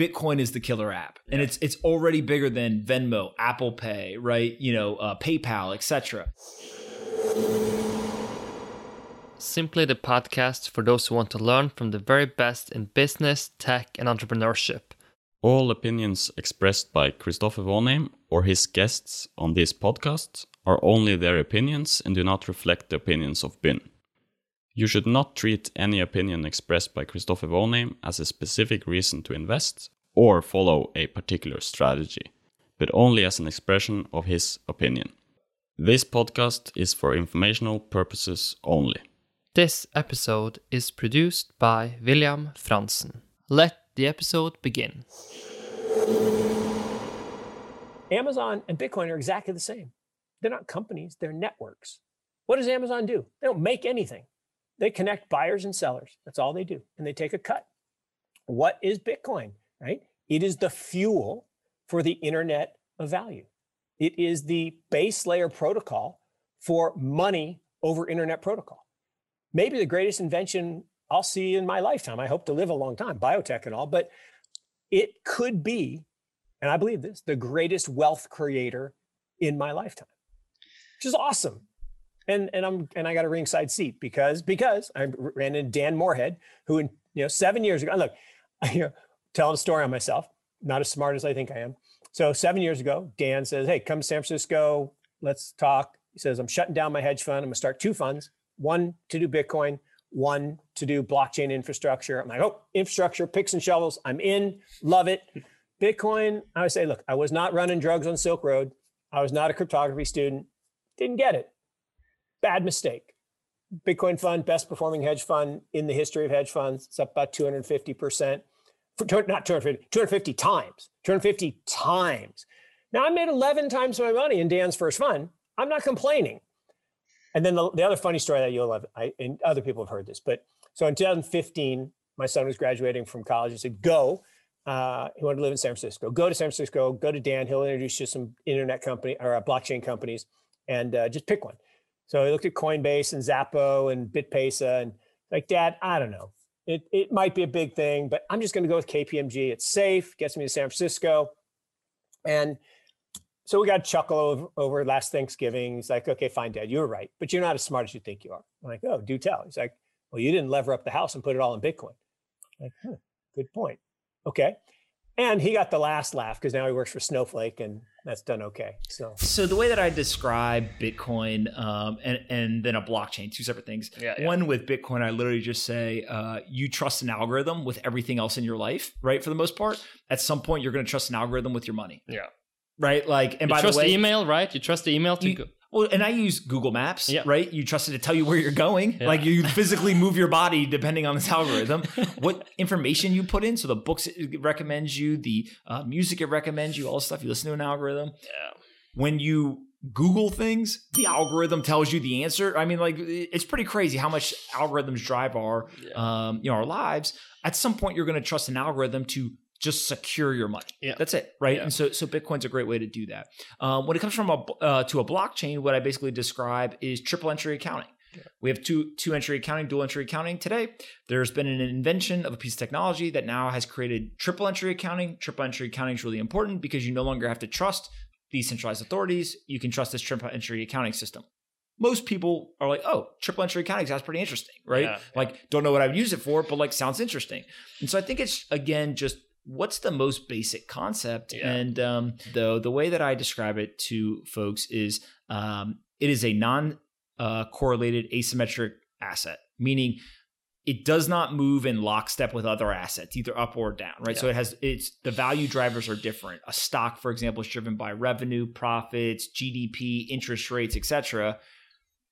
Bitcoin is the killer app, and it's it's already bigger than Venmo, Apple Pay, right? You know, uh, PayPal, etc. Simply the podcast for those who want to learn from the very best in business, tech, and entrepreneurship. All opinions expressed by Christopher Vonheim or his guests on this podcast are only their opinions and do not reflect the opinions of BIN. You should not treat any opinion expressed by Christopher Vonheim as a specific reason to invest or follow a particular strategy, but only as an expression of his opinion. This podcast is for informational purposes only. This episode is produced by William Franzen. Let the episode begin. Amazon and Bitcoin are exactly the same. They're not companies, they're networks. What does Amazon do? They don't make anything. They connect buyers and sellers. That's all they do. And they take a cut. What is Bitcoin, right? It is the fuel for the internet of value. It is the base layer protocol for money over internet protocol. Maybe the greatest invention I'll see in my lifetime. I hope to live a long time, biotech and all, but it could be, and I believe this, the greatest wealth creator in my lifetime, which is awesome and and I'm and I got a ringside seat because because I ran into Dan Morehead, who in you know seven years ago. Look, I, you know, telling a story on myself, not as smart as I think I am. So seven years ago, Dan says, "Hey, come to San Francisco. Let's talk." He says, "I'm shutting down my hedge fund. I'm gonna start two funds. One to do Bitcoin, one to do blockchain infrastructure." I'm like, "Oh, infrastructure, picks and shovels. I'm in. Love it." Bitcoin. I would say, look, I was not running drugs on Silk Road. I was not a cryptography student. Didn't get it bad mistake. Bitcoin fund, best performing hedge fund in the history of hedge funds. It's up about 250%. For, not 250, 250 times, 250 times. Now I made 11 times my money in Dan's first fund. I'm not complaining. And then the, the other funny story that you'll have, I, and other people have heard this, but so in 2015, my son was graduating from college. He said, go. Uh, he wanted to live in San Francisco. Go to San Francisco, go to Dan. He'll introduce you to some internet company or uh, blockchain companies and uh, just pick one. So he looked at Coinbase and Xapo and BitPesa and like, Dad, I don't know. It, it might be a big thing, but I'm just going to go with KPMG. It's safe, gets me to San Francisco. And so we got chuckle over, over last Thanksgiving. He's like, okay, fine, Dad, you were right, but you're not as smart as you think you are. I'm like, oh, do tell. He's like, well, you didn't lever up the house and put it all in Bitcoin. I'm like, huh, good point. Okay. And he got the last laugh because now he works for Snowflake and that's done okay. So, so the way that I describe Bitcoin um, and and then a blockchain, two separate things. Yeah, yeah. One with Bitcoin, I literally just say uh, you trust an algorithm with everything else in your life, right? For the most part, at some point you're going to trust an algorithm with your money. Yeah. Right. Like, and you by trust the way, email, right? You trust the email to you, go. Well, and I use Google Maps, Yeah. right? You trust it to tell you where you're going. Yeah. Like you physically move your body depending on this algorithm. what information you put in. So the books it recommends you, the uh, music it recommends you, all the stuff. You listen to an algorithm. Yeah. When you Google things, the algorithm tells you the answer. I mean, like it's pretty crazy how much algorithms drive our, um, you know, our lives. At some point, you're going to trust an algorithm to just secure your money. Yeah. That's it, right? Yeah. And so, so Bitcoin's a great way to do that. Um, when it comes from a uh, to a blockchain, what I basically describe is triple entry accounting. We have two two entry accounting, dual entry accounting today. There's been an invention of a piece of technology that now has created triple entry accounting. Triple entry accounting is really important because you no longer have to trust these centralized authorities. You can trust this triple entry accounting system. Most people are like, oh, triple entry accounting sounds pretty interesting, right? Yeah, like, don't know what I would use it for, but like sounds interesting. And so I think it's again just what's the most basic concept? Yeah. and um, the the way that i describe it to folks is um, it is a non uh, correlated asymmetric asset meaning it does not move in lockstep with other assets either up or down right? So it has it's the value drivers are different. A stock for example is driven by revenue profits gdp interest rates etc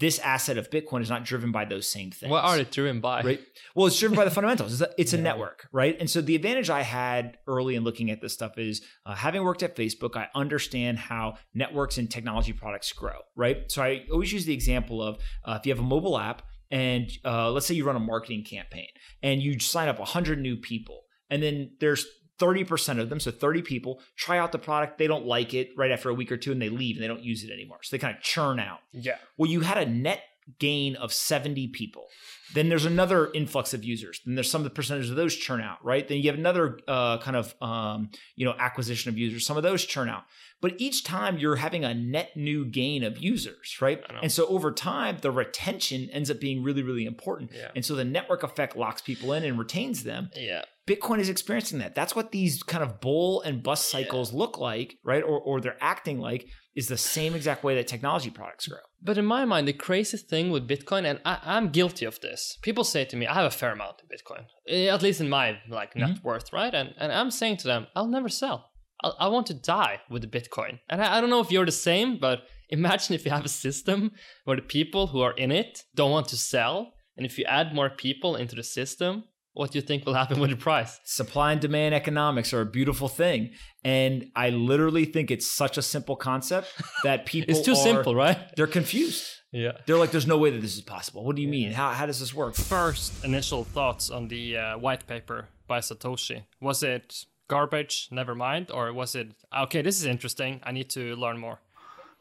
this asset of bitcoin is not driven by those same things What are they driven by? right? Well, it's driven by the fundamentals. It's a, it's a network, right? And so the advantage I had early in looking at this stuff is uh, having worked at Facebook, I understand how networks and technology products grow, right? So I always use the example of uh, if you have a mobile app and uh, let's say you run a marketing campaign and you sign up 100 new people, and then there's 30% of them, so 30 people, try out the product. They don't like it right after a week or two and they leave and they don't use it anymore. So they kind of churn out. Yeah. Well, you had a net gain of 70 people. Then there's another influx of users. Then there's some of the percentage of those churn out, right? Then you have another uh, kind of um, you know acquisition of users. Some of those churn out, but each time you're having a net new gain of users, right? And so over time, the retention ends up being really, really important. Yeah. And so the network effect locks people in and retains them. Yeah. Bitcoin is experiencing that. That's what these kind of bull and bust cycles look like, right? Or, or they're acting like is the same exact way that technology products grow. But in my mind, the crazy thing with Bitcoin, and I, I'm guilty of this. People say to me, "I have a fair amount of Bitcoin, eh, at least in my like net worth, right?" And and I'm saying to them, "I'll never sell. I'll, I want to die with the Bitcoin." And I, I don't know if you're the same, but imagine if you have a system where the people who are in it don't want to sell, and if you add more people into the system, what do you think will happen with the price? Supply and demand economics are a beautiful thing. And I literally think it's such a simple concept that people It's too are- simple, right? They're confused. Yeah. They're like, there's no way that this is possible. What do you mean? How, how does this work? First initial thoughts on the uh, white paper by Satoshi. Was it garbage, never mind, or was it okay? This is interesting. I need to learn more.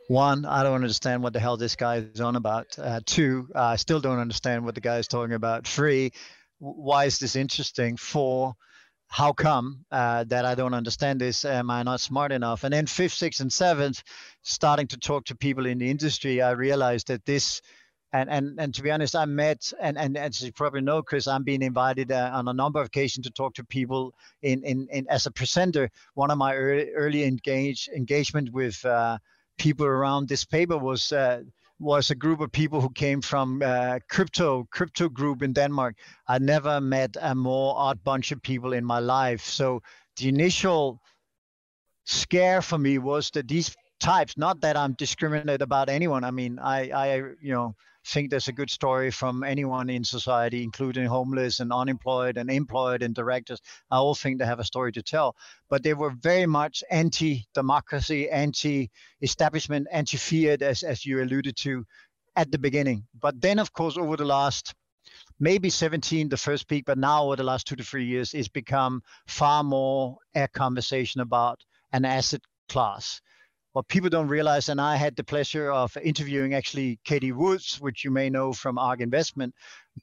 One, I don't understand what the hell this guy is on about. Uh, two, I still don't understand what the guy is talking about. Three, w- why is this interesting? Four, how come uh, that I don't understand this? Am I not smart enough? And then fifth, sixth, and seventh, starting to talk to people in the industry, I realized that this, and and and to be honest, I met and and as you probably know, Chris, I'm being invited uh, on a number of occasions to talk to people in in, in as a presenter. One of my early, early engage engagement with uh, people around this paper was. Uh, was a group of people who came from uh, crypto crypto group in Denmark. I never met a more odd bunch of people in my life. So the initial scare for me was that these types, not that I'm discriminate about anyone. I mean, I, I, you know, think there's a good story from anyone in society, including homeless and unemployed and employed and directors. I all think they have a story to tell. But they were very much anti-democracy, anti-establishment, anti-fiat, as as you alluded to at the beginning. But then, of course, over the last maybe 17 the first peak but now over the last two to three years it's become far more a conversation about an asset class what people don't realize and i had the pleasure of interviewing actually katie woods which you may know from ARK investment.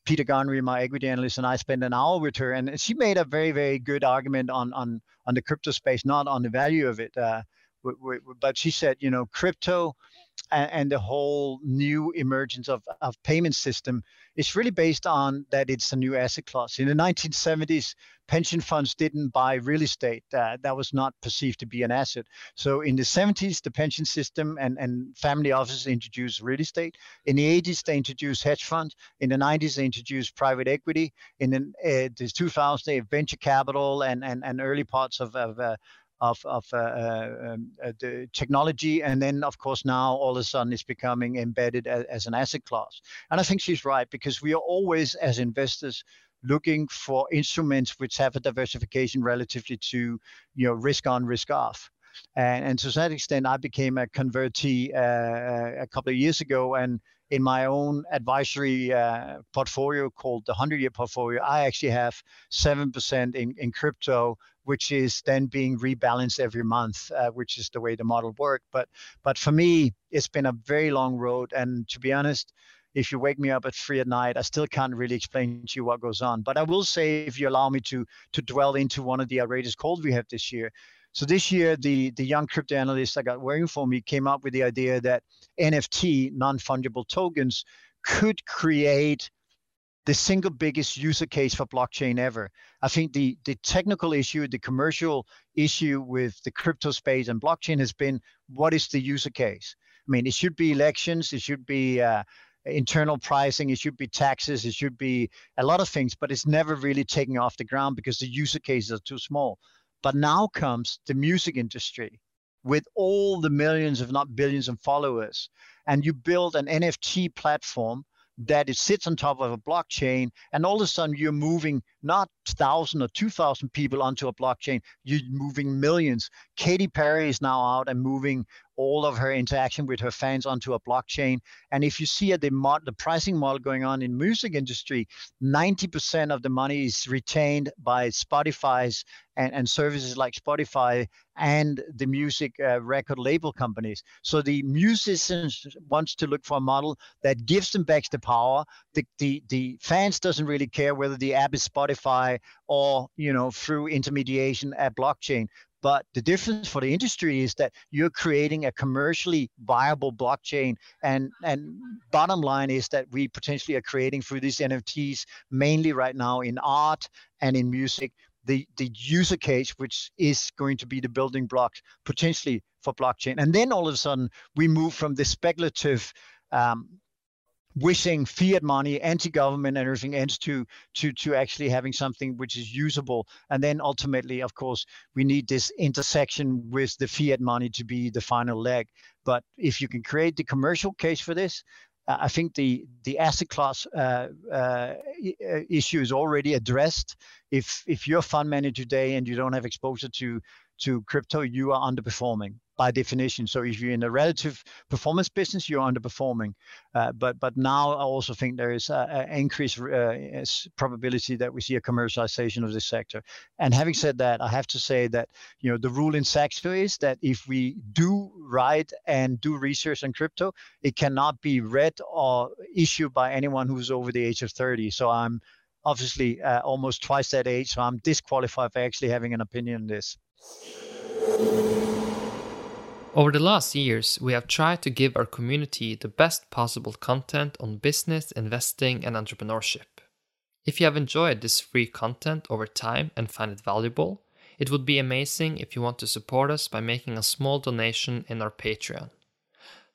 Peter Garnry my equity analyst and i spent an hour with her and she made a very very good argument on on on the crypto space not on the value of it uh, but she said you know crypto and, and the whole new emergence of, of payment system is really based on that it's a new asset class. In the 1970s, pension funds didn't buy real estate. Uh, that was not perceived to be an asset. So in the 70s, the pension system and, and family offices introduced real estate. In the 80s, they introduced hedge funds. In the 90s, they introduced private equity. In the, uh, the 2000s, they venture capital and, and, and early parts of, of uh, of, of uh, uh, um, uh, the technology. And then, of course, now all of a sudden it's becoming embedded as, as, an asset class. And I think she's right because we are always, as investors, looking for instruments which have a diversification relatively to, you know, risk on, risk off. And, and to that extent, I became a convertee uh, a couple of years ago. And in my own advisory uh, portfolio called the 100 year portfolio, I actually have 7% in, in crypto, which is then being rebalanced every month, uh, which is the way the model worked. But, but for me, it's been a very long road. And to be honest, if you wake me up at three at night, I still can't really explain to you what goes on. But I will say, if you allow me to, to dwell into one of the outrageous calls we have this year, so this year, the, the young crypto analyst that got working for me came up with the idea that NFT, non-fungible tokens, could create the single biggest user case for blockchain ever. I think the, the technical issue, the commercial issue with the crypto space and blockchain has been what is the user case? I mean, it should be elections, it should be uh, internal pricing, it should be taxes, it should be a lot of things, but it's never really taking off the ground because the user cases are too small. But now comes the music industry with all the millions, if not billions, of followers. And you build an NFT platform that it sits on top of a blockchain. And all of a sudden, you're moving not 1,000 or 2,000 people onto a blockchain, you're moving millions. Katy Perry is now out and moving all of her interaction with her fans onto a blockchain. And if you see the mod, the pricing model going on in music industry, 90% of the money is retained by Spotify's and, and services like Spotify and the music uh, record label companies. So the musicians wants to look for a model that gives them back the power. The, the the fans doesn't really care whether the app is Spotify or you know through intermediation at blockchain. But the difference for the industry is that you're creating a commercially viable blockchain. And, and bottom line is that we potentially are creating through these NFTs, mainly right now in art and in music, the, the user case, which is going to be the building block potentially for blockchain. And then all of a sudden, we move from the speculative um, wishing fiat money, anti-government, and everything ends to to to actually having something which is usable. And then ultimately, of course, we need this intersection with the fiat money to be the final leg. But if you can create the commercial case for this, uh, I think the the asset class uh, uh, issue is already addressed. If if you're a fund manager today and you don't have exposure to to crypto, you are underperforming by definition. So if you're in a relative performance business, you're underperforming. Uh, but but now I also think there is an increased uh, probability that we see a commercialization of this sector. And having said that, I have to say that you know the rule in Saxo is that if we do write and do research on crypto, it cannot be read or issued by anyone who's over the age of 30. So I'm obviously uh, almost twice that age, so I'm disqualified for actually having an opinion on this. Over the last years, we have tried to give our community the best possible content on business, investing, and entrepreneurship. If you have enjoyed this free content over time and find it valuable, it would be amazing if you want to support us by making a small donation in our Patreon.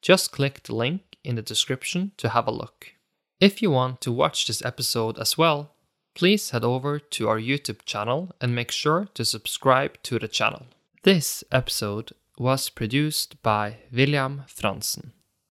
Just click the link in the description to have a look. If you want to watch this episode as well, please head over to our YouTube channel and make sure to subscribe to the channel. This episode was produced by William Franzen.